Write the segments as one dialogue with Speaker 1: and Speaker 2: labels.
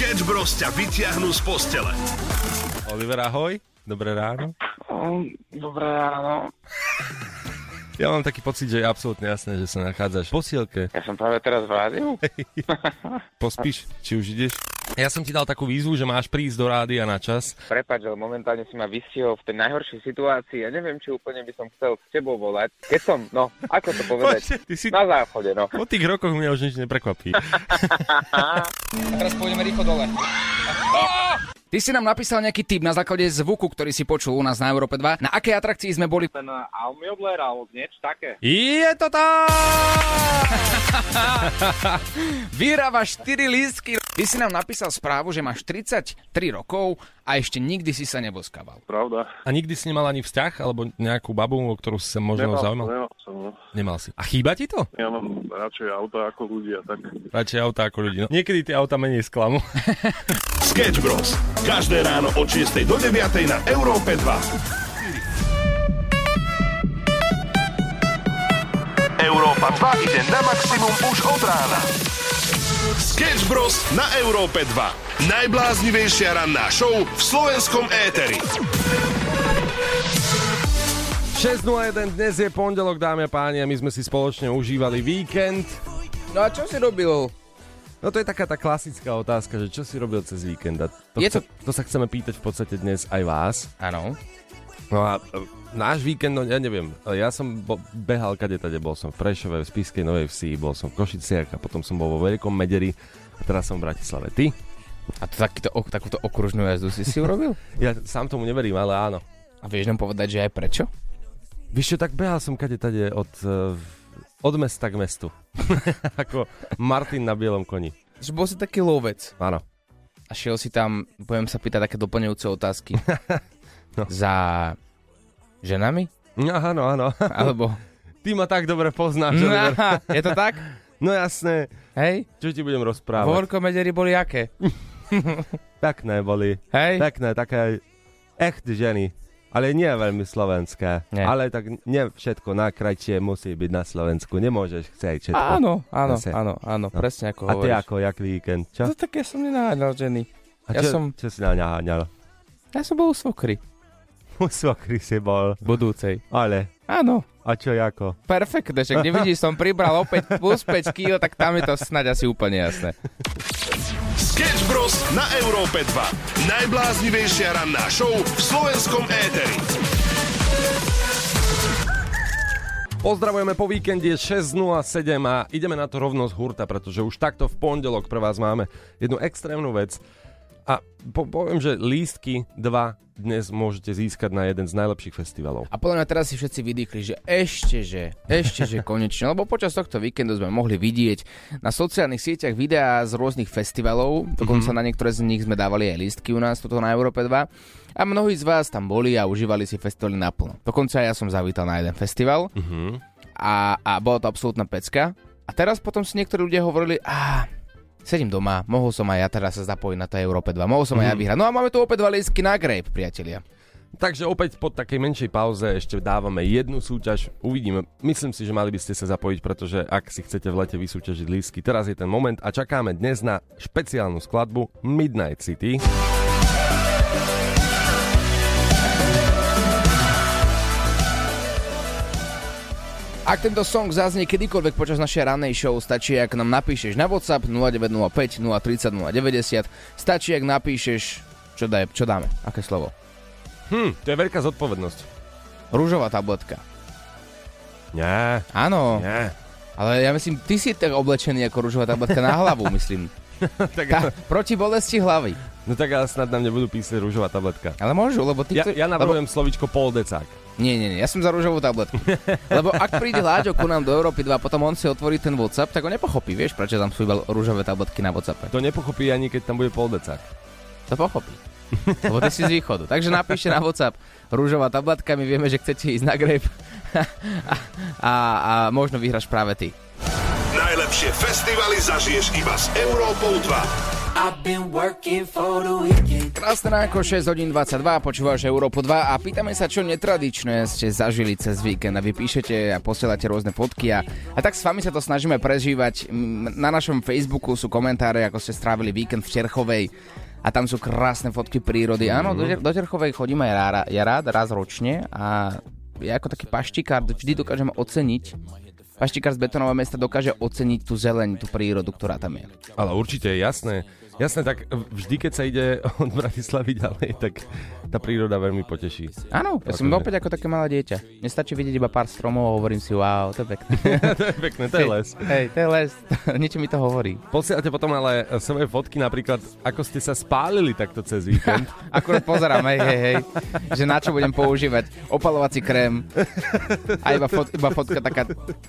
Speaker 1: Sketch Bros ťa vytiahnu z postele.
Speaker 2: Oliver, ahoj. Dobré ráno.
Speaker 3: Dobré ráno.
Speaker 2: Ja mám taký pocit, že je absolútne jasné, že sa nachádzaš v posielke.
Speaker 3: Ja som práve teraz v rádiu.
Speaker 2: Pospíš, či už ideš? Ja som ti dal takú výzvu, že máš prísť do rádia na čas.
Speaker 3: Prepač, ale momentálne si ma vystihol v tej najhoršej situácii. Ja neviem, či úplne by som chcel s tebou volať. Keď som, no, ako to povedať?
Speaker 2: Poďte, ty si-
Speaker 3: Na záchode, no.
Speaker 2: Po tých rokoch mňa už nič neprekvapí.
Speaker 4: Teraz pôjdeme rýchlo dole. Ty si nám napísal nejaký tip na základe zvuku, ktorý si počul u nás na Európe 2. Na akej atrakcii sme boli?
Speaker 5: ten Almiobler alebo niečo také.
Speaker 2: Je to tak!
Speaker 4: Vyhráva 4 lístky. Ty si nám napísal správu, že máš 33 rokov a ešte nikdy si sa neboskával.
Speaker 5: Pravda.
Speaker 2: A nikdy si nemal ani vzťah, alebo nejakú babu, o ktorú si sa možno
Speaker 5: Nemal,
Speaker 2: zaujímal?
Speaker 5: nemal som, no.
Speaker 2: Nemal si. A chýba ti to?
Speaker 5: Ja mám radšej auta ako ľudia, tak
Speaker 2: Radšej auta ako ľudí. No, niekedy tie auta menej sklamú.
Speaker 1: Sketch Bros. Každé ráno od 6 do 9 na Európe 2. Európa 2 ide na maximum už od rána. Sketch Bros. na Európe 2. Najbláznivejšia ranná show v slovenskom éteri.
Speaker 2: 6.01, dnes je pondelok, dámy a páni, a my sme si spoločne užívali víkend.
Speaker 4: No a čo si robil?
Speaker 2: No to je taká tá klasická otázka, že čo si robil cez víkend? A to,
Speaker 4: Je
Speaker 2: chce, to sa chceme pýtať v podstate dnes aj vás.
Speaker 4: Áno.
Speaker 2: No a náš víkend, no ja neviem, ja som bo, behal kade tade, bol som v Prešove, v Spiskej Novej Vsi, bol som v Košiciach a potom som bol vo Veľkom Mederi a teraz som v Bratislave. Ty?
Speaker 4: A to takýto, ok, takúto okružnú jazdu si si urobil?
Speaker 2: Ja sám tomu neverím, ale áno.
Speaker 4: A vieš nám povedať, že aj prečo?
Speaker 2: Víš čo, tak behal som kade tade od, e, od mesta k mestu. Ako Martin na bielom koni.
Speaker 4: Že bol si taký lovec.
Speaker 2: Áno.
Speaker 4: A šiel si tam, budem sa pýtať také doplňujúce otázky.
Speaker 2: No.
Speaker 4: Za ženami?
Speaker 2: No, áno, áno.
Speaker 4: Alebo...
Speaker 2: Ty ma tak dobre poznáš, Oliver.
Speaker 4: je to tak?
Speaker 2: No jasné.
Speaker 4: Hej?
Speaker 2: Čo ti budem rozprávať?
Speaker 4: Workomederi boli aké?
Speaker 2: Pekné boli.
Speaker 4: Hej?
Speaker 2: Pekné, také echt ženy. Ale nie veľmi slovenské.
Speaker 4: Nie.
Speaker 2: Ale tak nie všetko najkrajšie musí byť na Slovensku. Nemôžeš chcieť všetko.
Speaker 4: Áno, áno,
Speaker 2: Zase.
Speaker 4: áno, áno,
Speaker 2: No.
Speaker 4: presne ako
Speaker 2: A ty
Speaker 4: hovoríš.
Speaker 2: ako, jak víkend? Čo?
Speaker 4: No tak ja som nenaháňal ženy.
Speaker 2: A
Speaker 4: ja
Speaker 2: čo,
Speaker 4: som-
Speaker 2: čo si naňaháňal?
Speaker 4: Ja som bol svokry.
Speaker 2: Svokry si bol.
Speaker 4: Budúcej.
Speaker 2: Ale,
Speaker 4: Áno,
Speaker 2: a čo ako?
Speaker 4: perfektne, však nevidíš, som pribral opäť plus 5 kg, tak tam je to snáď asi úplne jasné.
Speaker 1: Sketch Bros. na Európe 2. Najbláznivejšia ranná show v slovenskom éteri.
Speaker 2: Pozdravujeme po víkende 6.07 a ideme na to rovno z hurta, pretože už takto v pondelok pre vás máme jednu extrémnu vec. A po- poviem, že lístky 2 dnes môžete získať na jeden z najlepších festivalov.
Speaker 4: A podľa mňa teraz si všetci vydýchli, že ešte, že, ešte, že konečne, lebo počas tohto víkendu sme mohli vidieť na sociálnych sieťach videá z rôznych festivalov, dokonca na niektoré z nich sme dávali aj lístky u nás, toto na Európe 2. A mnohí z vás tam boli a užívali si festivaly naplno. Dokonca ja som zavítal na jeden festival a, a bola to absolútna pecka. A teraz potom si niektorí ľudia hovorili, a sedím doma, mohol som aj ja teraz sa zapojiť na tej Európe 2, mohol som aj ja vyhrať. No a máme tu opäť dva lístky na Grape, priatelia.
Speaker 2: Takže opäť po takej menšej pauze ešte dávame jednu súťaž. Uvidíme. Myslím si, že mali by ste sa zapojiť, pretože ak si chcete v lete vysúťažiť lístky, teraz je ten moment a čakáme dnes na špeciálnu skladbu Midnight City.
Speaker 4: Ak tento song zaznie kedykoľvek počas našej rannej show, stačí, ak nám napíšeš na WhatsApp 0905 030 090, stačí, ak napíšeš, čo, daj, čo dáme, aké slovo?
Speaker 2: Hm, to je veľká zodpovednosť.
Speaker 4: Rúžová tabletka.
Speaker 2: Nie,
Speaker 4: Áno,
Speaker 2: nie.
Speaker 4: ale ja myslím, ty si tak oblečený ako rúžová tabletka na hlavu, myslím.
Speaker 2: tak,
Speaker 4: Tá, proti bolesti hlavy.
Speaker 2: no tak ale snad nám nebudú písať rúžová tabletka.
Speaker 4: Ale môžu, lebo ty...
Speaker 2: Ja, ja
Speaker 4: lebo,
Speaker 2: navrhujem slovičko poldecák.
Speaker 4: Nie, nie, nie, ja som za rúžovú tabletku. lebo ak príde Láďo ku nám do Európy 2 a potom on si otvorí ten WhatsApp, tak on nepochopí, vieš, prečo tam sú iba rúžové tabletky na WhatsAppe.
Speaker 2: To nepochopí ani keď tam bude poldecák.
Speaker 4: To pochopí. Lebo ty si z východu. Takže napíšte na WhatsApp rúžová tabletka, my vieme, že chcete ísť na grape a, a, a možno vyhráš práve ty.
Speaker 1: Najlepšie festivaly zažiješ iba s Európou 2.
Speaker 4: Krásne ránko, 6 hodín 22, počúvaš Európu 2 a pýtame sa, čo netradičné ste zažili cez víkend a vy píšete a posielate rôzne fotky a, a tak s vami sa to snažíme prežívať. Na našom Facebooku sú komentáre, ako ste strávili víkend v Terchovej a tam sú krásne fotky prírody. Áno, do, Ter- do Terchovej chodím aj rád, ja rád, raz ročne a ja ako taký paštikár vždy dokážem oceniť Paštikár z betonového mesta dokáže oceniť tú zeleň, tú prírodu, ktorá tam je.
Speaker 2: Ale určite je jasné. Jasné, tak vždy, keď sa ide od Bratislavy ďalej, tak tá príroda veľmi poteší.
Speaker 4: Áno, ja som
Speaker 2: Akože-
Speaker 4: opäť ako také malé dieťa. Mne stačí vidieť iba pár stromov a hovorím si, wow, to je pekné.
Speaker 2: to je pekné, to je les.
Speaker 4: Hej, to je les, niečo mi to hovorí.
Speaker 2: Posielate potom ale svoje fotky, napríklad, ako ste sa spálili takto cez víkend.
Speaker 4: Akurát pozerám, hej, hej, hej, že na čo budem používať opalovací krém a iba, fot, iba fotka taká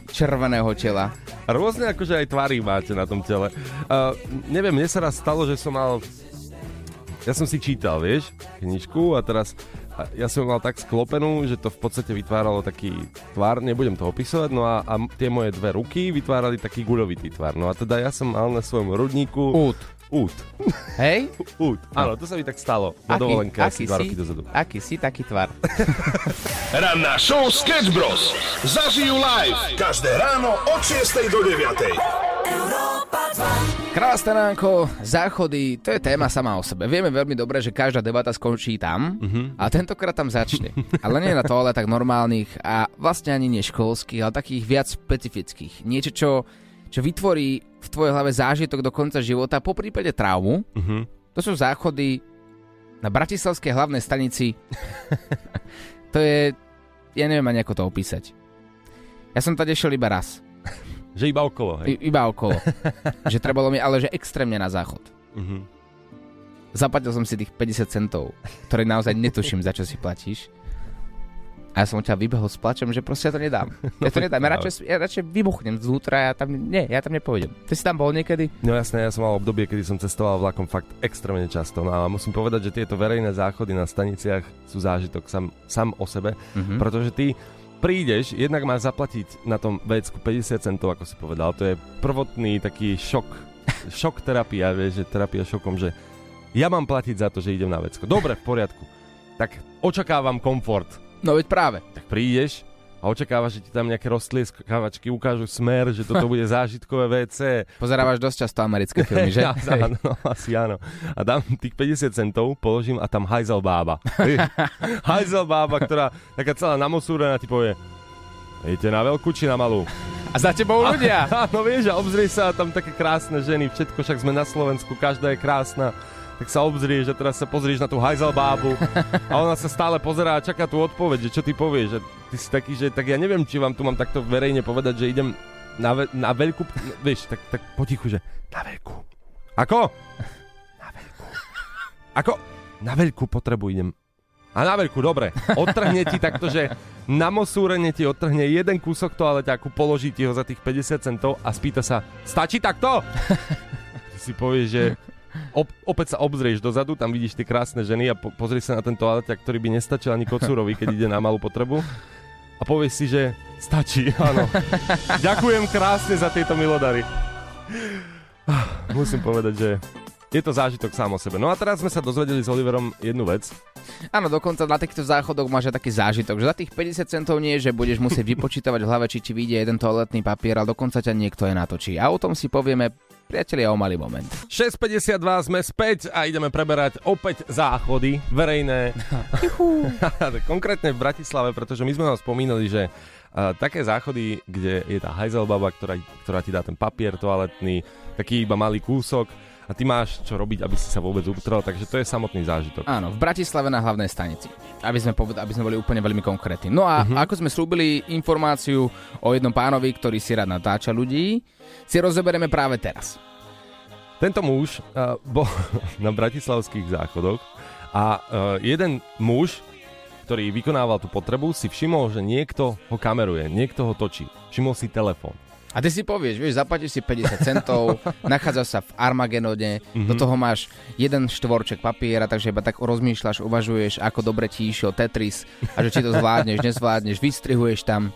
Speaker 4: červeného tela.
Speaker 2: Rôzne akože aj tvary máte na tom tele. Uh, neviem, mne sa raz stalo, že som mal... Ja som si čítal, vieš, knižku a teraz a ja som mal tak sklopenú, že to v podstate vytváralo taký tvar, nebudem to opisovať, no a, a tie moje dve ruky vytvárali taký guľovitý tvar. No a teda ja som mal na svojom rudníku...
Speaker 4: Út.
Speaker 2: Út.
Speaker 4: Hej?
Speaker 2: Út. Áno, to sa mi tak stalo na dovolenke asi dva roky dozadu.
Speaker 4: aký si, taký tvar.
Speaker 1: Ranná show Sketch Bros. Zažijú live každé ráno od 6 do 9.
Speaker 4: Krásne ránko, záchody, to je téma sama o sebe. Vieme veľmi dobre, že každá debata skončí tam a tentokrát tam začne. Ale nie na toaletách normálnych a vlastne ani nie školských, ale takých viac špecifických. Niečo, čo, čo vytvorí v tvojej hlave zážitok do konca života, po prípade traumu.
Speaker 2: Mhm.
Speaker 4: To sú záchody na Bratislavskej hlavnej stanici. to je... Ja neviem ani ako to opísať. Ja som tady šiel iba raz.
Speaker 2: Že iba okolo, hej.
Speaker 4: I, iba okolo. že trebalo mi, ale že extrémne na záchod.
Speaker 2: Mhm.
Speaker 4: Zaplatil som si tých 50 centov, ktoré naozaj netuším, za čo si platíš. A ja som ťa vybehol s plačom, že proste ja to nedám. Ja to nedám. Ja radšej, ja radšej vybuchnem zvnútra, ja tam, nie, ja tam nepôjdem. Ty si tam bol niekedy?
Speaker 2: No jasné, ja som mal obdobie, kedy som cestoval vlakom fakt extrémne často. No a musím povedať, že tieto verejné záchody na staniciach sú zážitok sam, sam o sebe,
Speaker 4: Mhm.
Speaker 2: pretože ty prídeš, jednak máš zaplatiť na tom vecku 50 centov, ako si povedal. To je prvotný taký šok, šok terapia, vieš, že terapia šokom, že ja mám platiť za to, že idem na vecko. Dobre, v poriadku. Tak očakávam komfort.
Speaker 4: No veď práve.
Speaker 2: Tak prídeš a očakávaš, že ti tam nejaké roztlieskavačky ukážu smer, že toto bude zážitkové WC.
Speaker 4: Pozerávaš dosť často americké filmy, že?
Speaker 2: Ja, áno, asi áno. A dám tých 50 centov, položím a tam hajzel bába. hajzel bába, ktorá taká celá namosúrená ti povie Idete na veľkú či na malú?
Speaker 4: A za tebou ľudia.
Speaker 2: Áno, vieš, a obzrie sa tam také krásne ženy, všetko, však sme na Slovensku, každá je krásna. Tak sa obzrieš a teraz sa pozrieš na tú hajzel bábu a ona sa stále pozerá a čaká tú odpoveď, že čo ty povieš. Že ty si taký, že tak ja neviem, či vám tu mám takto verejne povedať, že idem na, ve- na veľkú, vieš, tak, tak potichu, že na veľkú. Ako? Na veľkú. Ako? Na veľkú potrebu idem. A na veľkú, dobre. Odtrhne ti takto, že na mosúrenie ti odtrhne jeden kúsok toaleťaku, položí ti ho za tých 50 centov a spýta sa, stačí takto? Ty si povieš, že op- opäť sa obzrieš dozadu, tam vidíš tie krásne ženy a po- pozrieš sa na ten toaleťak, ktorý by nestačil ani kocúrovi, keď ide na malú potrebu. A povieš si, že stačí, áno. Ďakujem krásne za tieto milodary. Ah, Musím povedať, že je to zážitok sám o sebe. No a teraz sme sa dozvedeli s Oliverom jednu vec.
Speaker 4: Áno, dokonca na týchto záchodoch máš aj taký zážitok, že za tých 50 centov nie, že budeš musieť vypočítavať v hlave, či ti vyjde jeden toaletný papier, ale dokonca ťa niekto aj natočí. A o tom si povieme, priatelia, o malý moment.
Speaker 2: 6.52 sme späť a ideme preberať opäť záchody verejné. Konkrétne v Bratislave, pretože my sme vám spomínali, že uh, také záchody, kde je tá hajzelbaba, ktorá, ktorá ti dá ten papier toaletný, taký iba malý kúsok a ty máš čo robiť, aby si sa vôbec utrel, takže to je samotný zážitok.
Speaker 4: Áno, v Bratislave na hlavnej stanici. Aby sme, poved- aby sme boli úplne veľmi konkrétni. No a uh-huh. ako sme slúbili informáciu o jednom pánovi, ktorý si rád natáča ľudí, si rozoberieme práve teraz.
Speaker 2: Tento muž uh, bol na bratislavských záchodoch a uh, jeden muž, ktorý vykonával tú potrebu, si všimol, že niekto ho kameruje, niekto ho točí. Všimol si telefón.
Speaker 4: A ty si povieš, vieš, zaplatíš si 50 centov, nachádzaš sa v Armagedone, mm-hmm. do toho máš jeden štvorček papiera, takže iba tak rozmýšľaš, uvažuješ, ako dobre ti išiel Tetris a že či to zvládneš, nezvládneš, vystrihuješ tam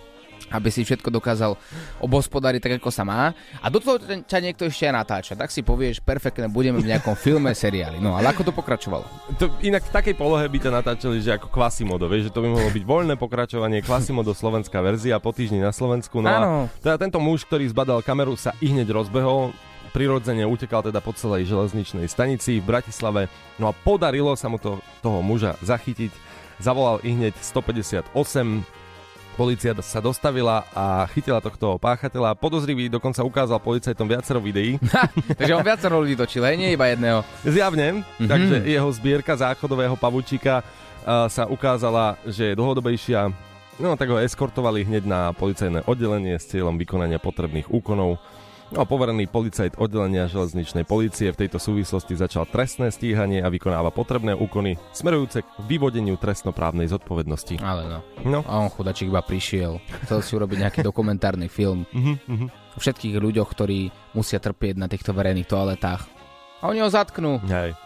Speaker 4: aby si všetko dokázal obhospodariť tak, ako sa má. A do toho ťa niekto ešte aj natáča. Tak si povieš, perfektne, budeme v nejakom filme, seriáli. No ale ako to pokračovalo?
Speaker 2: To, inak v takej polohe by ťa natáčali, že ako Quasimodo, vieš, že to by mohlo byť voľné pokračovanie Quasimodo slovenská verzia po týždni na Slovensku. No
Speaker 4: Áno.
Speaker 2: a teda tento muž, ktorý zbadal kameru, sa i hneď rozbehol, prirodzene utekal teda po celej železničnej stanici v Bratislave. No a podarilo sa mu to, toho muža zachytiť. Zavolal i hneď 158 Polícia sa dostavila a chytila tohto páchateľa. Podozrivý dokonca ukázal policajtom viacero videí.
Speaker 4: Takže on viacero ľudí točil, nie iba jedného.
Speaker 2: Zjavne, mm-hmm. takže jeho zbierka záchodového pavúčika uh, sa ukázala, že je dlhodobejšia. No tak ho eskortovali hneď na policajné oddelenie s cieľom vykonania potrebných úkonov. No a poverený policajt oddelenia železničnej policie v tejto súvislosti začal trestné stíhanie a vykonáva potrebné úkony smerujúce k vyvodeniu trestnoprávnej zodpovednosti.
Speaker 4: Ale no.
Speaker 2: No.
Speaker 4: A on chudačík iba prišiel. Chcel si urobiť nejaký dokumentárny film. O všetkých ľuďoch, ktorí musia trpieť na týchto verejných toaletách. A oni ho zatknú.
Speaker 2: Hej.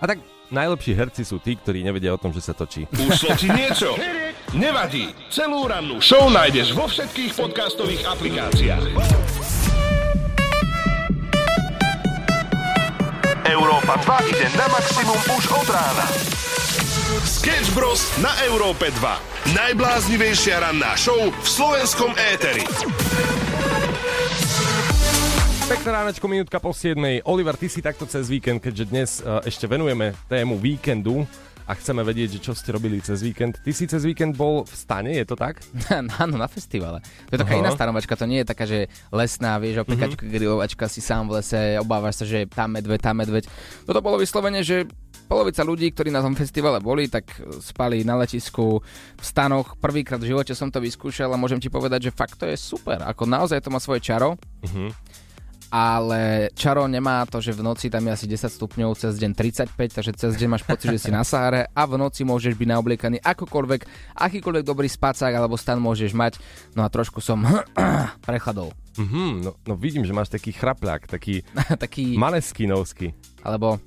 Speaker 2: A tak najlepší herci sú tí, ktorí nevedia o tom, že sa točí.
Speaker 1: Ušlo ti niečo? Nevadí. Celú rannú show nájdeš vo všetkých podcastových aplikáciách. Európa 2 ide na maximum už od rána. Sketch Bros. na Európe 2. Najbláznivejšia ranná show v slovenskom éteri.
Speaker 2: Pekné ránečko, minútka po 7. Oliver, ty si takto cez víkend, keďže dnes uh, ešte venujeme tému víkendu a chceme vedieť, že čo ste robili cez víkend. Ty si cez víkend bol v stane, je to tak?
Speaker 4: Áno, na festivale. To je taká
Speaker 2: Aha.
Speaker 4: iná starovačka, to nie je taká, že lesná, vieš, oplikačka,
Speaker 2: Mhm.
Speaker 4: mm-hmm. grilovačka, si sám v lese, obávaš sa, že tam medveď, tam medveď. Toto bolo vyslovene, že polovica ľudí, ktorí na tom festivale boli, tak spali na letisku v stanoch. Prvýkrát v živote som to vyskúšal a môžem ti povedať, že fakt to je super. Ako naozaj to má svoje čaro.
Speaker 2: Mhm.
Speaker 4: Ale čaro nemá to, že v noci tam je asi 10 stupňov, cez deň 35, takže cez deň máš pocit, že si na Sahare a v noci môžeš byť naobliekaný akokoľvek, akýkoľvek dobrý spacák alebo stan môžeš mať. No a trošku som prechladol.
Speaker 2: Mhm, no, no vidím, že máš taký chrapľák, taký
Speaker 4: Taký,
Speaker 2: maneskinovský.
Speaker 4: alebo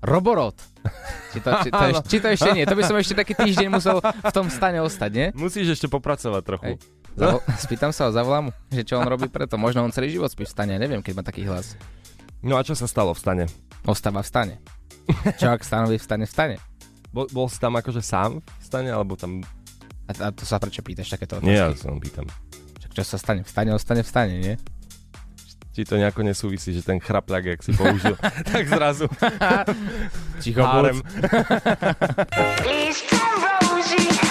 Speaker 4: roborot. Či to, či, to, eš, či to ešte nie, to by som ešte taký týždeň musel v tom stane ostať, nie?
Speaker 2: Musíš ešte popracovať trochu.
Speaker 4: Hej. Zavol, spýtam sa ho, zavolám mu, že čo on robí preto. Možno on celý život spí v stane, neviem, keď má taký hlas.
Speaker 2: No a čo sa stalo v stane?
Speaker 4: Ostáva v stane. Čo ak stanoví v stane v stane?
Speaker 2: Bol, bol si tam akože sám v stane, alebo tam...
Speaker 4: A, a to sa prečo pýtaš takéto otázky?
Speaker 2: Nie, ja sa len pýtam.
Speaker 4: Však čo sa stane? Vstane, ostane, vstane, nie?
Speaker 2: Či to nejako nesúvisí, že ten chrapľak, jak si použil, tak zrazu
Speaker 4: Ticho.
Speaker 6: Please Rosie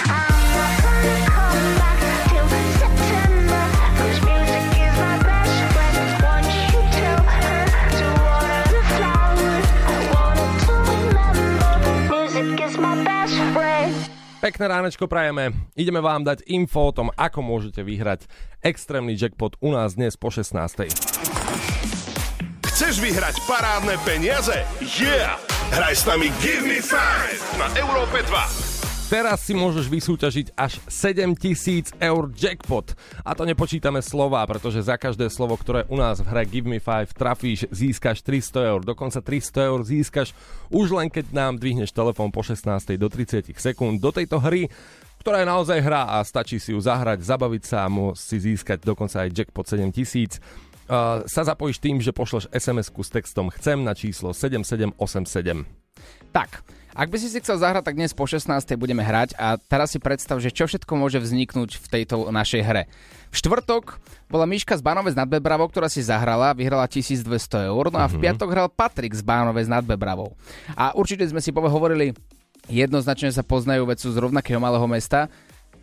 Speaker 2: Pekné ránečko prajeme. Ideme vám dať info o tom, ako môžete vyhrať extrémny jackpot u nás dnes po 16.
Speaker 1: Chceš vyhrať parádne peniaze? Yeah! Hraj s nami Give Me Five na Európe 2.
Speaker 2: Teraz si môžeš vysúťažiť až 7000 eur jackpot. A to nepočítame slova, pretože za každé slovo, ktoré u nás v hre Give Me 5 trafíš, získaš 300 eur. Dokonca 300 eur získaš už len keď nám dvihneš telefón po 16. do 30 sekúnd do tejto hry, ktorá je naozaj hra a stačí si ju zahrať, zabaviť sa a môcť si získať dokonca aj jackpot 7000. Uh, sa zapojíš tým, že pošleš SMS-ku s textom chcem na číslo 7787.
Speaker 4: Tak, ak by si si chcel zahrať, tak dnes po 16. budeme hrať a teraz si predstav, že čo všetko môže vzniknúť v tejto našej hre. V štvrtok bola Miška z Bánovec nad Bebravou, ktorá si zahrala, vyhrala 1200 eur, no a v piatok hral Patrik z Bánovec nad Bebravou. A určite sme si hovorili, jednoznačne sa poznajú, veď sú z rovnakého malého mesta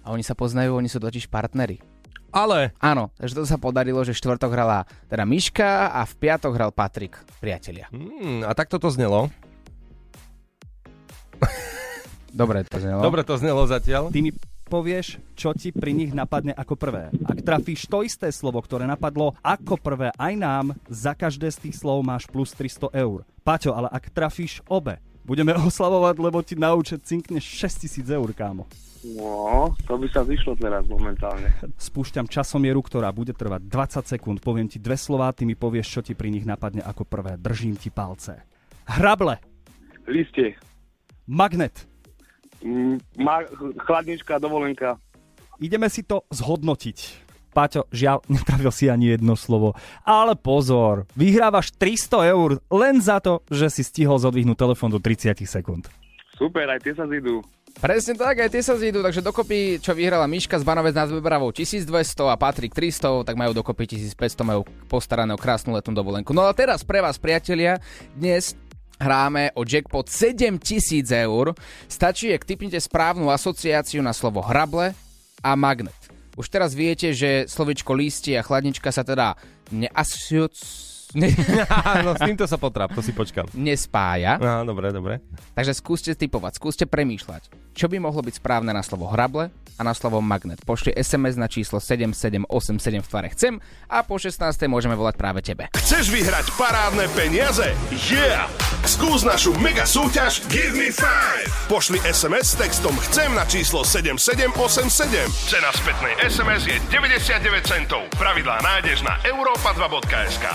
Speaker 4: a oni sa poznajú, oni sú totiž partneri.
Speaker 2: Ale
Speaker 4: Áno, takže to sa podarilo, že štvrtok hrala teda Miška a v piatok hral Patrik, priatelia.
Speaker 2: hmm, a takto to znelo.
Speaker 4: Dobre to znelo.
Speaker 2: Dobre to znelo zatiaľ.
Speaker 7: Ty mi povieš, čo ti pri nich napadne ako prvé. Ak trafíš to isté slovo, ktoré napadlo ako prvé aj nám, za každé z tých slov máš plus 300 eur. Paťo, ale ak trafíš obe, budeme oslavovať, lebo ti na účet cinkneš 6000 eur, kámo.
Speaker 5: No, to by sa zišlo teraz momentálne.
Speaker 7: Spúšťam časomieru, ktorá bude trvať 20 sekúnd. Poviem ti dve slová, ty mi povieš, čo ti pri nich napadne ako prvé. Držím ti palce. Hrable,
Speaker 5: Liste,
Speaker 7: magnet,
Speaker 5: mm, ma, chladnička, dovolenka,
Speaker 7: Ideme si to zhodnotiť. Paťo, žiaľ, netrafil si ani jedno slovo. Ale pozor, vyhrávaš 300 eur len za to, že si stihol zodvihnúť telefón do 30 sekúnd.
Speaker 5: Super, aj tie sa zidú.
Speaker 4: Presne tak, aj tie sa zídu, takže dokopy, čo vyhrala Miška z Banovec nad Beberavou 1200 a Patrik 300, tak majú dokopy 1500, majú postarané o krásnu letnú dovolenku. No a teraz pre vás, priatelia, dnes hráme o jackpot 7000 eur. Stačí, ak typnete správnu asociáciu na slovo hrable a magnet. Už teraz viete, že slovičko lístie a chladnička sa teda neasoc... Ne,
Speaker 2: no s týmto sa potráp, to si počkam.
Speaker 4: nespája.
Speaker 2: Á, dobre, dobre.
Speaker 4: Takže skúste typovať, skúste premýšľať. Čo by mohlo byť správne na slovo hrable a na slovo magnet? Pošli SMS na číslo 7787 v tvare chcem a po 16. môžeme volať práve tebe.
Speaker 1: Chceš vyhrať parádne peniaze? Yeah! Skús našu mega súťaž Give me five! Pošli SMS s textom Chcem na číslo 7787. Cena spätnej SMS je 99 centov. Pravidlá nájdeš na europa2.sk.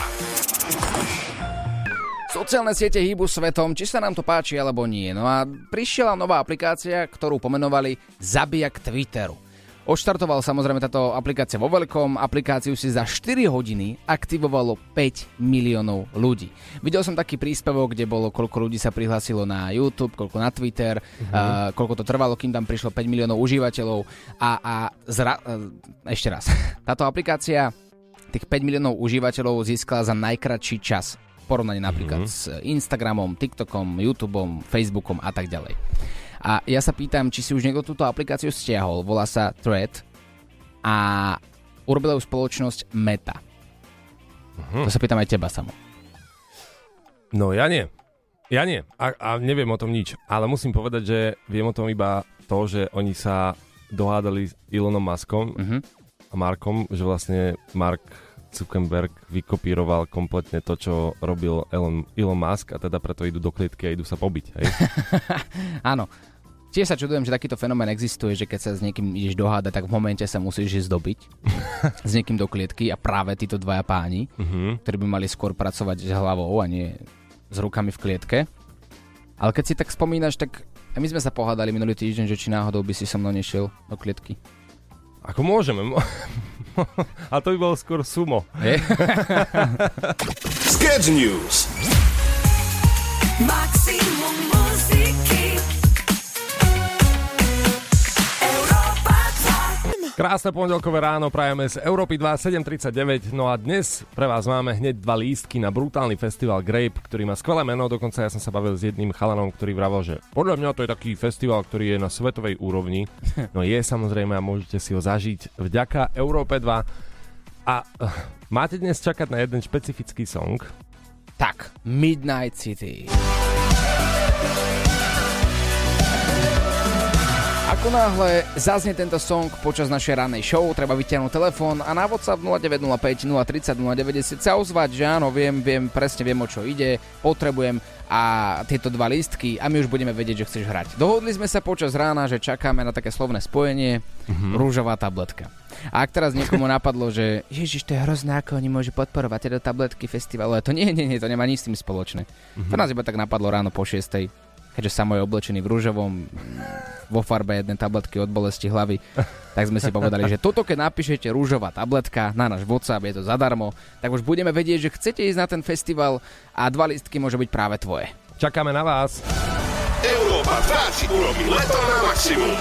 Speaker 4: Sociálne siete hýbu svetom, či sa nám to páči alebo nie. No a prišla nová aplikácia, ktorú pomenovali Zabijak Twitteru. Odštartoval samozrejme táto aplikácia vo veľkom, aplikáciu si za 4 hodiny aktivovalo 5 miliónov ľudí. Videl som taký príspevok, kde bolo, koľko ľudí sa prihlásilo na YouTube, koľko na Twitter, uh-huh. uh, koľko to trvalo, kým tam prišlo 5 miliónov užívateľov a, a zra- uh, ešte raz. Táto aplikácia tých 5 miliónov užívateľov získala za najkratší čas porovnaní napríklad s Instagramom, TikTokom, YouTubeom, Facebookom a tak ďalej. A ja sa pýtam, či si už niekto túto aplikáciu stiahol, volá sa Thread a urobila ju spoločnosť Meta. To sa pýtam aj teba samo.
Speaker 2: No ja nie. Ja nie. A, a neviem o tom nič. Ale musím povedať, že viem o tom iba to, že oni sa dohádali s Elonom Muskom
Speaker 4: Mhm.
Speaker 2: a Markom, že vlastne Mark Zuckerberg vykopíroval kompletne to, čo robil Elon, Elon Musk a teda preto idú do klietky a idú sa pobiť. Hej?
Speaker 4: Áno. Tiež sa čudujem, že takýto fenomén existuje, že keď sa s niekým ideš dohádať, tak v momente sa musíš ísť dobiť s niekým do klietky a práve títo dvaja páni,
Speaker 2: Mhm.
Speaker 4: ktorí by mali skôr pracovať s hlavou a nie s rukami v klietke. Ale keď si tak spomínaš, tak my sme sa pohádali minulý týždeň, že či náhodou by si so mnou nešiel do klietky.
Speaker 2: Ako môžeme. A to by bolo skôr sumo.
Speaker 1: Sketch News.
Speaker 8: Maximum
Speaker 2: Krásne pondelkové ráno prajeme z Európy 2739. No a dnes pre vás máme hneď dva lístky na brutálny festival Grape, ktorý má skvelé meno. Dokonca ja som sa bavil s jedným chalanom, ktorý vravel, že podľa mňa to je taký festival, ktorý je na svetovej úrovni. No je samozrejme a môžete si ho zažiť vďaka Európe 2. A uh, máte dnes čakať na jeden špecifický song.
Speaker 4: tak, Midnight City. Ako náhle zaznie tento song počas našej rannej show, treba vyťahnuť telefón a na WhatsApp 0905 030 090 sa ozvať, že áno, viem, viem, presne viem, o čo ide, potrebujem a tieto dva lístky a my už budeme vedieť, že chceš hrať. Dohodli sme sa počas rána, že čakáme na také slovné spojenie mm-hmm. rúžová tabletka. A ak teraz niekomu napadlo, že ježiš, to je hrozné, ako oni môžu podporovať tieto tabletky festivalu, a to nie, nie, nie, to nemá nič s tým spoločné. Mm-hmm. To nás iba tak napadlo ráno po 6 keďže Samo je oblečený v rúžovom, vo farbe jednej tabletky od bolesti hlavy, tak sme si povedali, že toto keď napíšete rúžová tabletka na náš WhatsApp, je to zadarmo, tak už budeme vedieť, že chcete ísť na ten festival a dva listky môže byť práve tvoje.
Speaker 2: Čakáme na vás.
Speaker 1: Európa 2 ti urobí leto na maximum.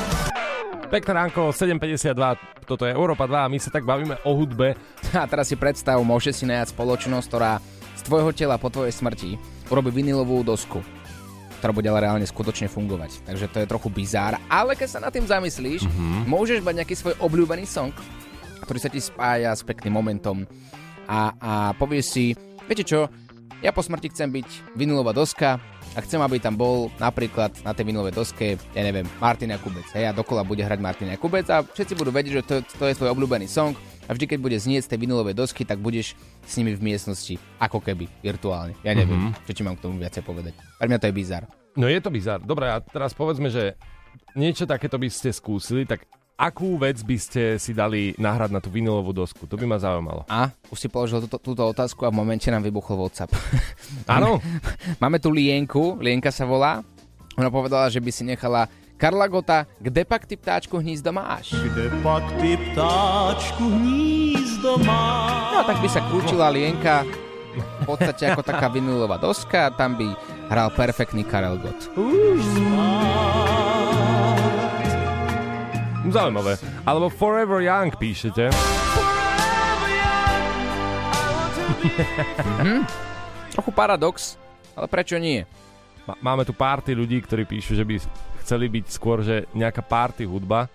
Speaker 2: Pekné ránko, 7.52, toto je Európa 2 a my sa tak bavíme o hudbe.
Speaker 4: A teraz si predstav, môže si najať spoločnosť, ktorá z tvojho tela po tvojej smrti urobí vinilovú dosku ktorá bude ale reálne skutočne fungovať. Takže to je trochu bizár, ale keď sa nad tým zamyslíš, mm-hmm. môžeš mať nejaký svoj obľúbený song, ktorý sa ti spája s pekným momentom a, a povieš si, viete čo, ja po smrti chcem byť vinilová doska a chcem, aby tam bol napríklad na tej vinilovej doske, ja neviem, Martin Jakubec. Hej, a dokola bude hrať Martin Jakubec a všetci budú vedieť, že to, to je tvoj obľúbený song a vždy, keď bude znieť z tej vinilovej dosky, tak budeš s nimi v miestnosti, ako keby, virtuálne. Ja neviem, mm-hmm. čo ti mám k tomu viacej povedať. Pre mňa to je bizar.
Speaker 2: No je to bizar. Dobre, a teraz povedzme, že niečo takéto by ste skúsili, tak akú vec by ste si dali nahrať na tú vinilovú dosku? To by ma zaujímalo.
Speaker 4: A už si položil túto, túto otázku a v momente nám vybuchol WhatsApp.
Speaker 2: Áno?
Speaker 4: Máme tu Lienku, Lienka sa volá. Ona povedala, že by si nechala Karla Gota, kde pak ty ptáčku hnízdo máš?
Speaker 7: Kde pak ty ptáčku hnízdo máš?
Speaker 4: No tak by sa krúčila Lienka v podstate ako taká vinylová doska a tam by hral perfektný Karel Gott.
Speaker 2: Zaujímavé. Alebo Forever Young píšete.
Speaker 4: Trochu paradox, ale prečo nie?
Speaker 2: Má- Máme tu párty ľudí, ktorí píšu, že by chceli byť skôr, že nejaká party hudba.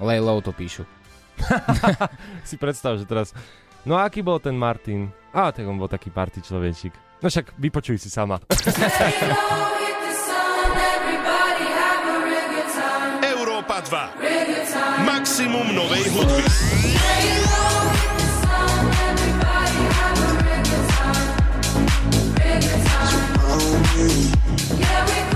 Speaker 4: Lay low to píšu.
Speaker 2: Si predstav, že teraz... No a aký bol ten Martin? Á, tak on bol taký party človečík. No však vypočuj si sama.
Speaker 1: Európa 2. Maximum novej hudby.
Speaker 8: Tiesto, lay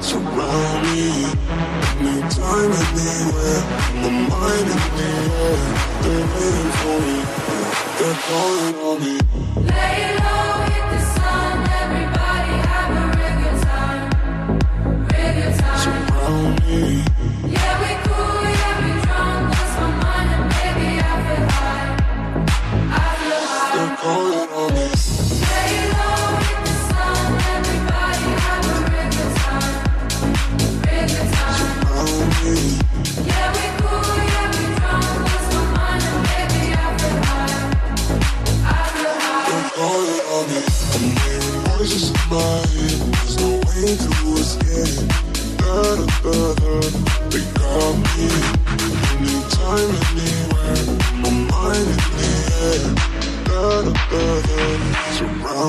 Speaker 9: Surround me, the They're waiting for me, they're calling on me. Lay low, with the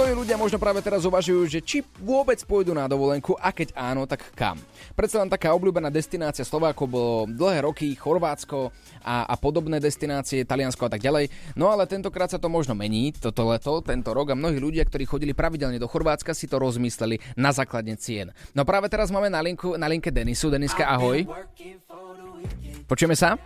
Speaker 4: Mnohí ľudia možno práve teraz uvažujú, že či vôbec pôjdu na dovolenku a keď áno, tak kam. Predsa len taká obľúbená destinácia Slovákov bolo dlhé roky Chorvátsko a, a podobné destinácie, Taliansko a tak ďalej. No ale tentokrát sa to možno mení, toto leto, tento rok a mnohí ľudia, ktorí chodili pravidelne do Chorvátska, si to rozmysleli na základe cien. No práve teraz máme na, linku, na linke Denisu. Deniska, ahoj. Počujeme sa?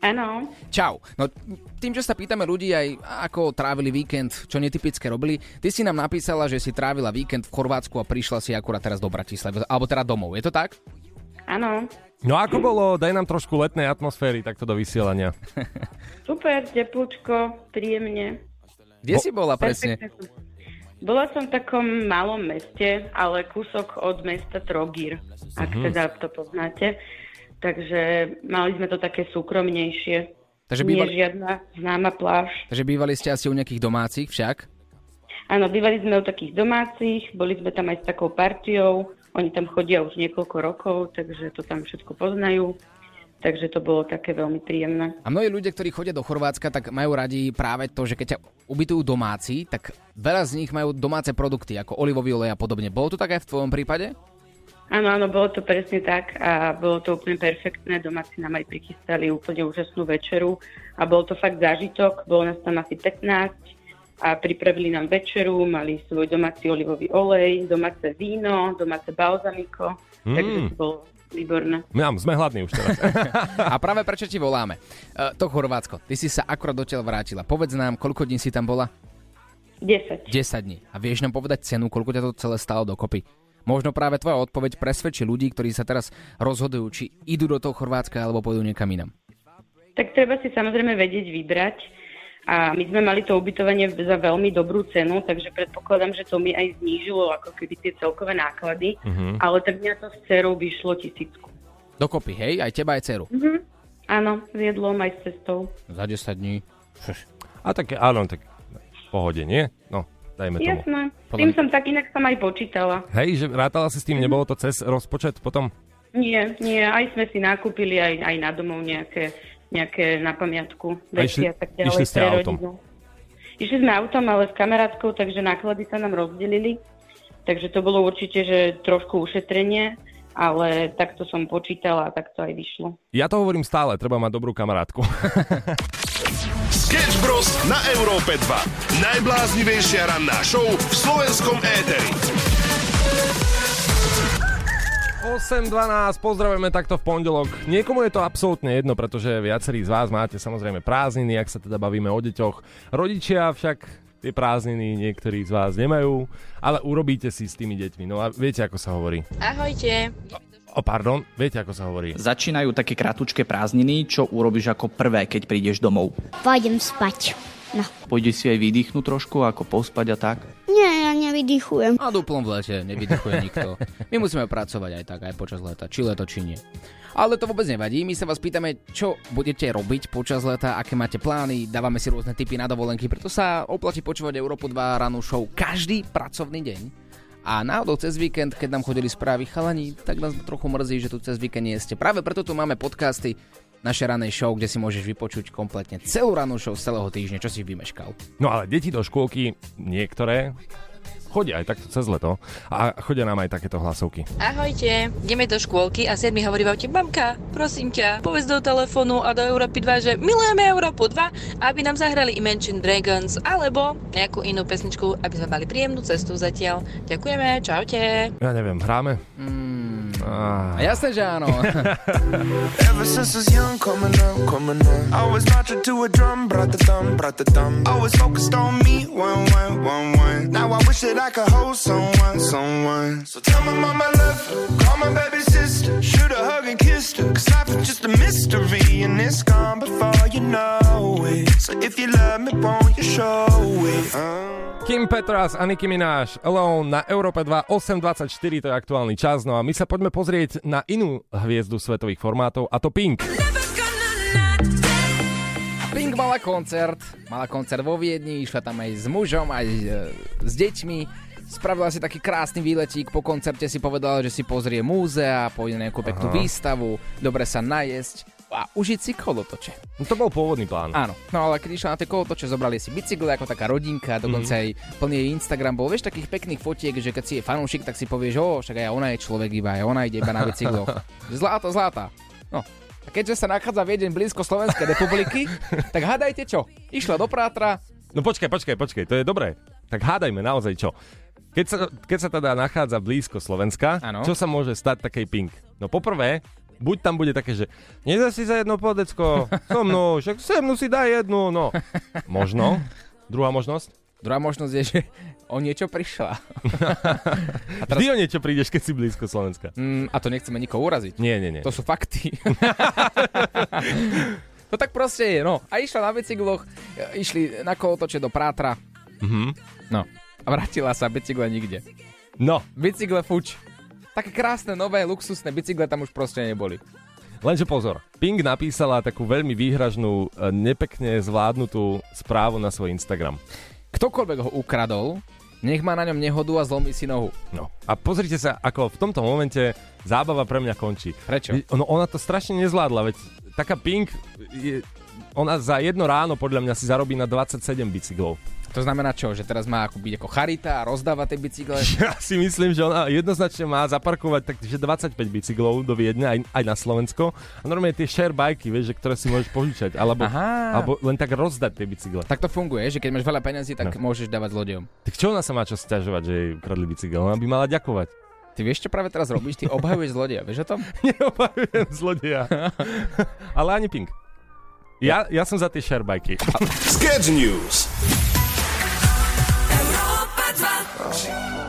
Speaker 10: Áno,
Speaker 4: Čau. No tým, že sa pýtame ľudí aj ako trávili víkend, čo netypické robili, ty si nám napísala, že si trávila víkend v Chorvátsku a prišla si akurát teraz do Bratislavy, alebo teda domov. Je to tak?
Speaker 10: áno.
Speaker 2: No ako bolo? Daj nám trošku letnej atmosféry takto do vysielania.
Speaker 10: Super, teplúčko, príjemne.
Speaker 4: Kde si bola presne?
Speaker 10: Bola som v takom malom meste, ale kúsok od mesta Trogír, ak
Speaker 4: Mhm.
Speaker 10: teda to poznáte. Takže mali sme to také súkromnejšie.
Speaker 4: Takže
Speaker 10: Nie
Speaker 4: bývali,
Speaker 10: žiadna známa pláž.
Speaker 4: takže bývali ste asi u nejakých domácich však?
Speaker 10: Áno, bývali sme u takých domácich, boli sme tam aj s takou partiou. Oni tam chodia už niekoľko rokov, takže to tam všetko poznajú. Takže to bolo také veľmi príjemné.
Speaker 4: A mnohí ľudia, ktorí chodia do Chorvátska, tak majú radi práve to, že keď ťa ubytujú domáci, tak veľa z nich majú domáce produkty, ako olivový olej a podobne. Bolo to tak aj v tvojom prípade?
Speaker 10: Áno, áno, bolo to presne tak a bolo to úplne perfektné. Domáci nám aj prichystali úplne úžasnú večeru a bol to fakt zážitok. Bolo nás tam asi 15 a pripravili nám večeru, mali svoj domáci olivový olej, domáce víno, domáce balzamiko,
Speaker 2: Mm.
Speaker 10: takže to bolo výborné.
Speaker 2: Mám, sme hladní už teraz.
Speaker 4: A práve prečo ti voláme? Uh, to Chorvátsko. Ty si sa akurát dotiaľ vrátila. Povedz nám, koľko dní si tam bola?
Speaker 10: 10.
Speaker 4: 10 dní. A vieš nám povedať cenu, koľko ťa to celé stalo dokopy? Možno práve tvoja odpoveď presvedčí ľudí, ktorí sa teraz rozhodujú, či idú do toho Chorvátska alebo pôjdu niekam inam.
Speaker 10: Tak treba si samozrejme vedieť vybrať. A my sme mali to ubytovanie za veľmi dobrú cenu, takže predpokladám, že to mi aj znížilo ako keby tie celkové náklady.
Speaker 2: Mhm.
Speaker 10: Ale tak mňa to s dcerou vyšlo tisícku.
Speaker 4: Dokopy, hej? Aj teba, aj dceru.
Speaker 10: Mhm. Áno, s jedlom aj s cestou.
Speaker 4: Za 10 dní.
Speaker 2: A tak áno, tak v pohode, nie? No, dajme tomu.
Speaker 10: Jasné. S tým som tak inak som aj počítala.
Speaker 2: Hej, že rátala si s tým, nebolo to cez rozpočet potom?
Speaker 10: Nie, nie, aj sme si nakúpili aj, aj na domov nejaké, nejaké na pamiatku veci a tak ďalej
Speaker 2: išli ste autom?
Speaker 10: rodinu. Išli sme autom, ale s kamarátkou, takže náklady sa nám rozdelili. Takže to bolo určite, že trošku ušetrenie, ale takto som počítala a takto aj vyšlo.
Speaker 2: Ja to hovorím stále, treba mať dobrú kamarátku.
Speaker 1: Sketch Bros. na Európe 2. Najbláznivejšia ranná show v slovenskom éteri.
Speaker 2: 8.12, pozdravujeme takto v pondelok. Niekomu je to absolútne jedno, pretože viacerí z vás máte samozrejme prázdniny, ak sa teda bavíme o deťoch. Rodičia však tie prázdniny niektorí z vás nemajú, ale urobíte si s tými deťmi. No a viete, ako sa hovorí.
Speaker 8: Ahojte.
Speaker 2: O, pardon, viete, ako sa hovorí.
Speaker 11: Začínajú také kratučké prázdniny, čo urobíš ako prvé, keď prídeš domov?
Speaker 12: Pôjdem spať. No.
Speaker 11: Pôjdeš si aj vydýchnuť trošku, ako pospať a tak?
Speaker 12: Nie, ja nevydychujem.
Speaker 4: A duplom v lete, nevydychuje nikto. My musíme pracovať aj tak, aj počas leta, či leto, či nie. Ale to vôbec nevadí, my sa vás pýtame, čo budete robiť počas leta, aké máte plány, dávame si rôzne typy na dovolenky, preto sa oplatí počúvať Európu 2 ranú show každý pracovný deň. A náhodou cez víkend, keď nám chodili správy chalani, tak nás trochu mrzí, že tu cez víkend nie ste. Práve preto tu máme podcasty naše ranej show, kde si môžeš vypočuť kompletne celú ranú show z celého týždňa, čo si vymeškal.
Speaker 2: No ale deti do škôlky, niektoré, chodia aj takto cez leto a chodia nám aj takéto hlasovky.
Speaker 8: Ahojte. Ideme do škôlky a Sied mi hovorí ti, mamka, prosím ťa, povedz do telefónu a do Európy 2, že milujeme Európu 2, aby nám zahrali Imagine Dragons alebo nejakú inú pesničku, aby sme mali príjemnú cestu zatiaľ. Ďakujeme, čaute.
Speaker 2: Ja neviem, hráme?
Speaker 4: Mm,
Speaker 2: Ah.
Speaker 4: a jasné, že áno.
Speaker 9: Ever since I was young, coming up, coming up. Always marching to a drum, brought the thumb, brought the thumb. Always focused on me, one, one, one, one. Now I wish that I could hold someone, someone. So tell my mama I love her, call my baby sister, shoot a hug and kiss her. Cause life is just a mystery and it's gone
Speaker 2: Kim Petras a Nicki Minaj Alone na Európe 2 8.24, to je aktuálny čas. No a my sa poďme pozrieť na inú hviezdu svetových formátov a to Pink.
Speaker 4: Pink mala koncert, mala koncert vo Viedni, išla tam aj s mužom, aj e, s deťmi. Spravila si taký krásny výletík, po koncerte si povedala, že si pozrie múzea, pôjde nejakú peknú
Speaker 2: Aha.
Speaker 4: výstavu, dobre sa najesť a užiť si kolotoče.
Speaker 2: No to bol pôvodný plán.
Speaker 4: Áno, no ale keď išla na tie kolotoče, zobrali si bicykle ako taká rodinka, dokonca
Speaker 2: Mhm.
Speaker 4: aj plný Instagram bol, vieš, takých pekných fotiek, že keď si je fanúšik, tak si povieš, o, však aj ona je človek iba, aj ona ide iba na bicykloch. Zláta, zláta. No, a keďže sa nachádza Viedeň blízko Slovenskej republiky, tak hádajte čo? Išla do Prátra,
Speaker 2: No počkaj, počkaj, počkaj, to je dobré. Tak hádajme naozaj čo. Keď sa, keď sa teda nachádza blízko Slovenska,
Speaker 4: Áno.
Speaker 2: čo sa môže stať takej Pink? No poprvé, buď tam bude také, že nedá si za jedno podecko so mnou, však se mnou si daj jednu, no. Možno. Druhá možnosť?
Speaker 4: Druhá možnosť je, že o niečo prišla.
Speaker 2: A teraz... Vždy o niečo prídeš, keď si blízko Slovenska.
Speaker 4: Mm, a to nechceme nikoho uraziť.
Speaker 2: Nie, nie, nie.
Speaker 4: To sú fakty. to tak proste je, no. A išla na bicykloch, išli na kolotoče do Prátra.
Speaker 2: Mhm.
Speaker 4: No. A vrátila sa bicykle nikde.
Speaker 2: No.
Speaker 4: Bicykle fuč. Také krásne, nové, luxusné bicykle tam už proste neboli.
Speaker 2: Lenže pozor, Pink napísala takú veľmi výhražnú, e, nepekne zvládnutú správu na svoj Instagram.
Speaker 4: Ktokoľvek ho ukradol, nech má na ňom nehodu a zlomí si nohu.
Speaker 2: No. A pozrite sa, ako v tomto momente zábava pre mňa končí.
Speaker 4: Prečo?
Speaker 2: Ono, ona to strašne nezvládla, veď taká Pink, je, ona za jedno ráno podľa mňa si zarobí na 27 bicyklov.
Speaker 4: To znamená čo? Že teraz má ako byť ako charita a rozdávať tie bicykle?
Speaker 2: Ja si myslím, že ona jednoznačne má zaparkovať takže 25 bicyklov do Viedne aj, aj na Slovensko. A normálne tie share bajky, vieš, že, ktoré si môžeš požičať. Alebo,
Speaker 4: Aha.
Speaker 2: alebo len tak rozdať tie bicykle.
Speaker 4: Tak to funguje, že keď máš veľa peniazí, tak
Speaker 2: No.
Speaker 4: môžeš dávať zlodejom.
Speaker 2: Tak čo ona sa má čo stiažovať, že jej ukradli bicykel? Ona by mala ďakovať.
Speaker 4: Ty vieš, čo práve teraz robíš? Ty obhajuješ zlodeja, vieš o tom?
Speaker 2: Neobavujem zlodeja. Ale ani Pink. Ja, ja som za tie share bajky.
Speaker 1: Sketch News. 不ら。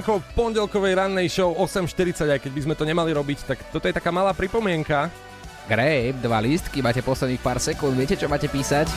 Speaker 2: Pekné ránko, pondelkovej rannej show 8.40, aj keď by sme to nemali robiť, tak toto je taká malá pripomienka.
Speaker 4: Grape, dva lístky, máte posledných pár sekúnd, viete, čo máte písať?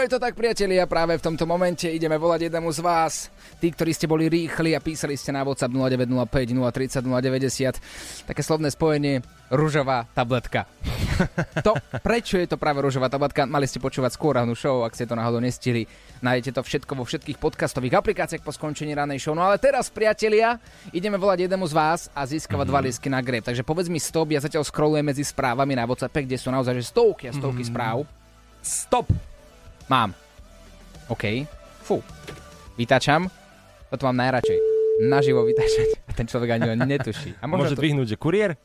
Speaker 4: Je to tak, priatelia, práve v tomto momente ideme volať jednému z vás. Tí, ktorí ste boli rýchli a písali ste na WhatsApp 0905 030 090. Také slovné spojenie ružová tabletka. to, prečo je to práve ružová tabletka? Mali ste počúvať skôr ránu show, ak ste to náhodou nestihli. Nájdete to všetko vo všetkých podcastových aplikáciách po skončení ranej show. No ale teraz, priatelia, ideme volať jednému z vás a získavať mm-hmm. dva lístky na grep. Takže povedz mi stop, ja zatiaľ scrollujem medzi správami na WhatsApp, kde sú naozaj že stovky a stovky mm-hmm. správ.
Speaker 2: Stop!
Speaker 4: Mám. OK. Fú. Vytačam. Toto mám najradšej. Naživo vytačať. A ten človek ani ho netuší. A
Speaker 2: Môže
Speaker 4: to...
Speaker 2: dvihnúť, že kuriér?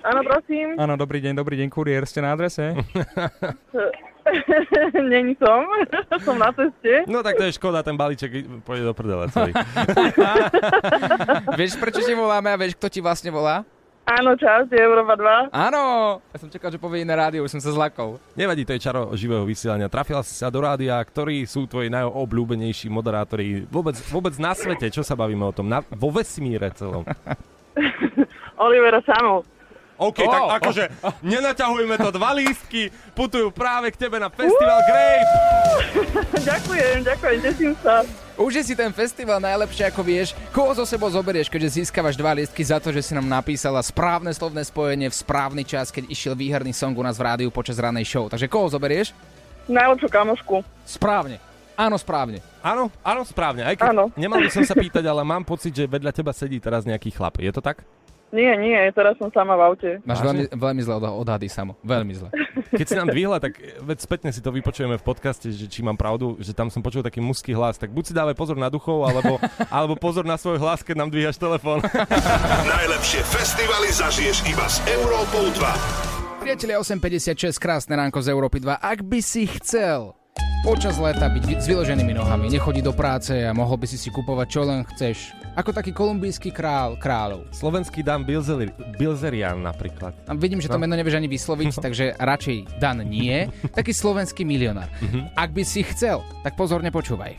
Speaker 13: Áno, prosím.
Speaker 14: Áno, dobrý deň, dobrý deň, kuriér, ste na adrese?
Speaker 13: Není som. som na ceste.
Speaker 2: No tak to je škoda, ten balíček pôjde do prdele celý.
Speaker 4: vieš, prečo ti voláme a vieš, kto ti vlastne volá?
Speaker 13: Áno, časť, Európa 2.
Speaker 4: Áno, ja som čakal, že povie iné rádio, už som sa zlakol.
Speaker 2: Nevadí, to je čaro živého vysielania. Trafila si sa do rádia, ktorí sú tvoji najobľúbenejší moderátori vôbec, vôbec na svete. Čo sa bavíme o tom? Na, vo vesmíre celom.
Speaker 13: Olivera Samo.
Speaker 2: OK, oh, tak akože oh. nenaťahujme to, dva lístky putujú práve k tebe na Festival Grape.
Speaker 13: ďakujem, ďakujem, teším sa.
Speaker 4: Uži si ten festival najlepšie ako vieš. Koho zo sebou zoberieš, keďže získavaš dva lístky za to, že si nám napísala správne slovné spojenie v správny čas, keď išiel výherný song u nás v rádiu počas ranej show. Takže koho zoberieš?
Speaker 13: Najlepšiu kamošku.
Speaker 4: Správne. Áno, správne.
Speaker 2: Áno, áno, správne. Aj keď áno. nemal by som sa pýtať, ale mám pocit, že vedľa teba sedí teraz nejaký chlap. Je to tak?
Speaker 13: Nie, nie, teraz som sama v aute.
Speaker 4: Máš veľmi, veľmi zle odhady samo. Veľmi zle.
Speaker 2: Keď si nám dvihla, tak veď spätne si to vypočujeme v podcaste, že či mám pravdu, že tam som počul taký mužský hlas. Tak buď si dávaj pozor na duchov, alebo, alebo pozor na svoj hlas, keď nám dvíhaš telefón.
Speaker 1: Najlepšie festivaly zažiješ iba s Európou 2.
Speaker 4: Priatelia 856, krásne ránko z Európy 2. Ak by si chcel počas leta byť s vyloženými nohami, nechodiť do práce a mohol by si si kupovať čo len chceš. Ako taký kolumbijský král, kráľov.
Speaker 2: Slovenský Dan Bilzeri, Bilzerian napríklad.
Speaker 4: A vidím, že to
Speaker 2: No.
Speaker 4: meno nevieš ani vysloviť, takže radšej Dan nie. Taký slovenský milionár.
Speaker 2: Mhm.
Speaker 4: Ak by si chcel, tak pozorne počúvaj.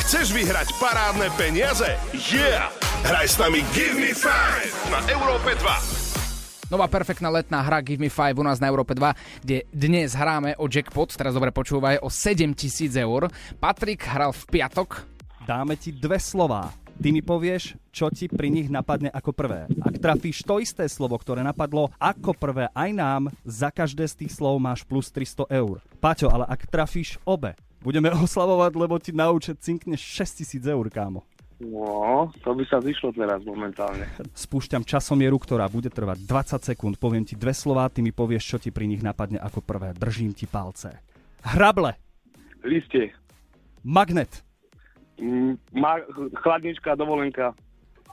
Speaker 1: Chceš vyhrať parádne peniaze? Yeah! Hraj s nami Give Me 5 na Európe 2.
Speaker 4: Nová perfektná letná hra Give Me 5 u nás na Európe 2, kde dnes hráme o jackpot, teraz dobre počúvaj, o 7000 eur. Patrik hral v piatok.
Speaker 7: Dáme ti dve slová. Ty mi povieš, čo ti pri nich napadne ako prvé. Ak trafíš to isté slovo, ktoré napadlo ako prvé aj nám, za každé z tých slov máš plus 300 eur. Paťo, ale ak trafíš obe, budeme oslavovať, lebo ti na účet cinkne 6000 eur, kámo.
Speaker 5: No, to by sa zišlo teraz momentálne.
Speaker 7: Spúšťam časomieru, ktorá bude trvať 20 sekúnd. Poviem ti dve slová, ty mi povieš, čo ti pri nich napadne ako prvé. Držím ti palce. Hrable.
Speaker 5: Liste.
Speaker 7: Magnet.
Speaker 5: Mm, Ma- chladnička, dovolenka.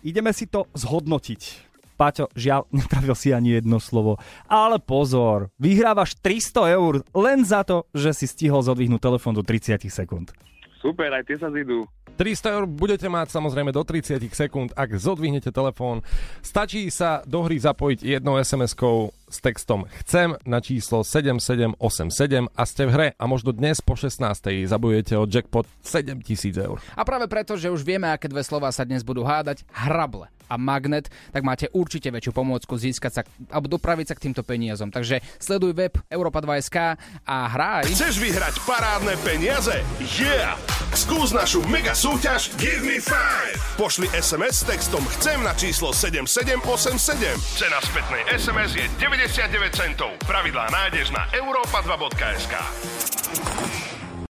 Speaker 7: Ideme si to zhodnotiť. Paťo, žiaľ, netrafil si ani jedno slovo. Ale pozor, vyhrávaš 300 eur len za to, že si stihol zodvihnúť telefón do 30 sekúnd.
Speaker 5: Super, aj tie sa zidú.
Speaker 2: 300 eur budete mať samozrejme do 30 sekúnd, ak zodvihnete telefón. Stačí sa do hry zapojiť jednou SMS-kou s textom Chcem na číslo 7787 a ste v hre a možno dnes po 16. zabojujete o jackpot 7000 eur.
Speaker 4: A práve preto, že už vieme, aké dve slova sa dnes budú hádať, hrable a magnet, tak máte určite väčšiu pomôcku získať sa alebo dopraviť sa k týmto peniazom. Takže sleduj web Europa2.sk a hraj.
Speaker 1: Chceš vyhrať parádne peniaze? Yeah! Skús našu mega súťaž Give Me 5. Pošli SMS s textom Chcem na číslo 7787. Cena spätnej SMS je 99 centov. Pravidlá nájdeš na europa2.sk.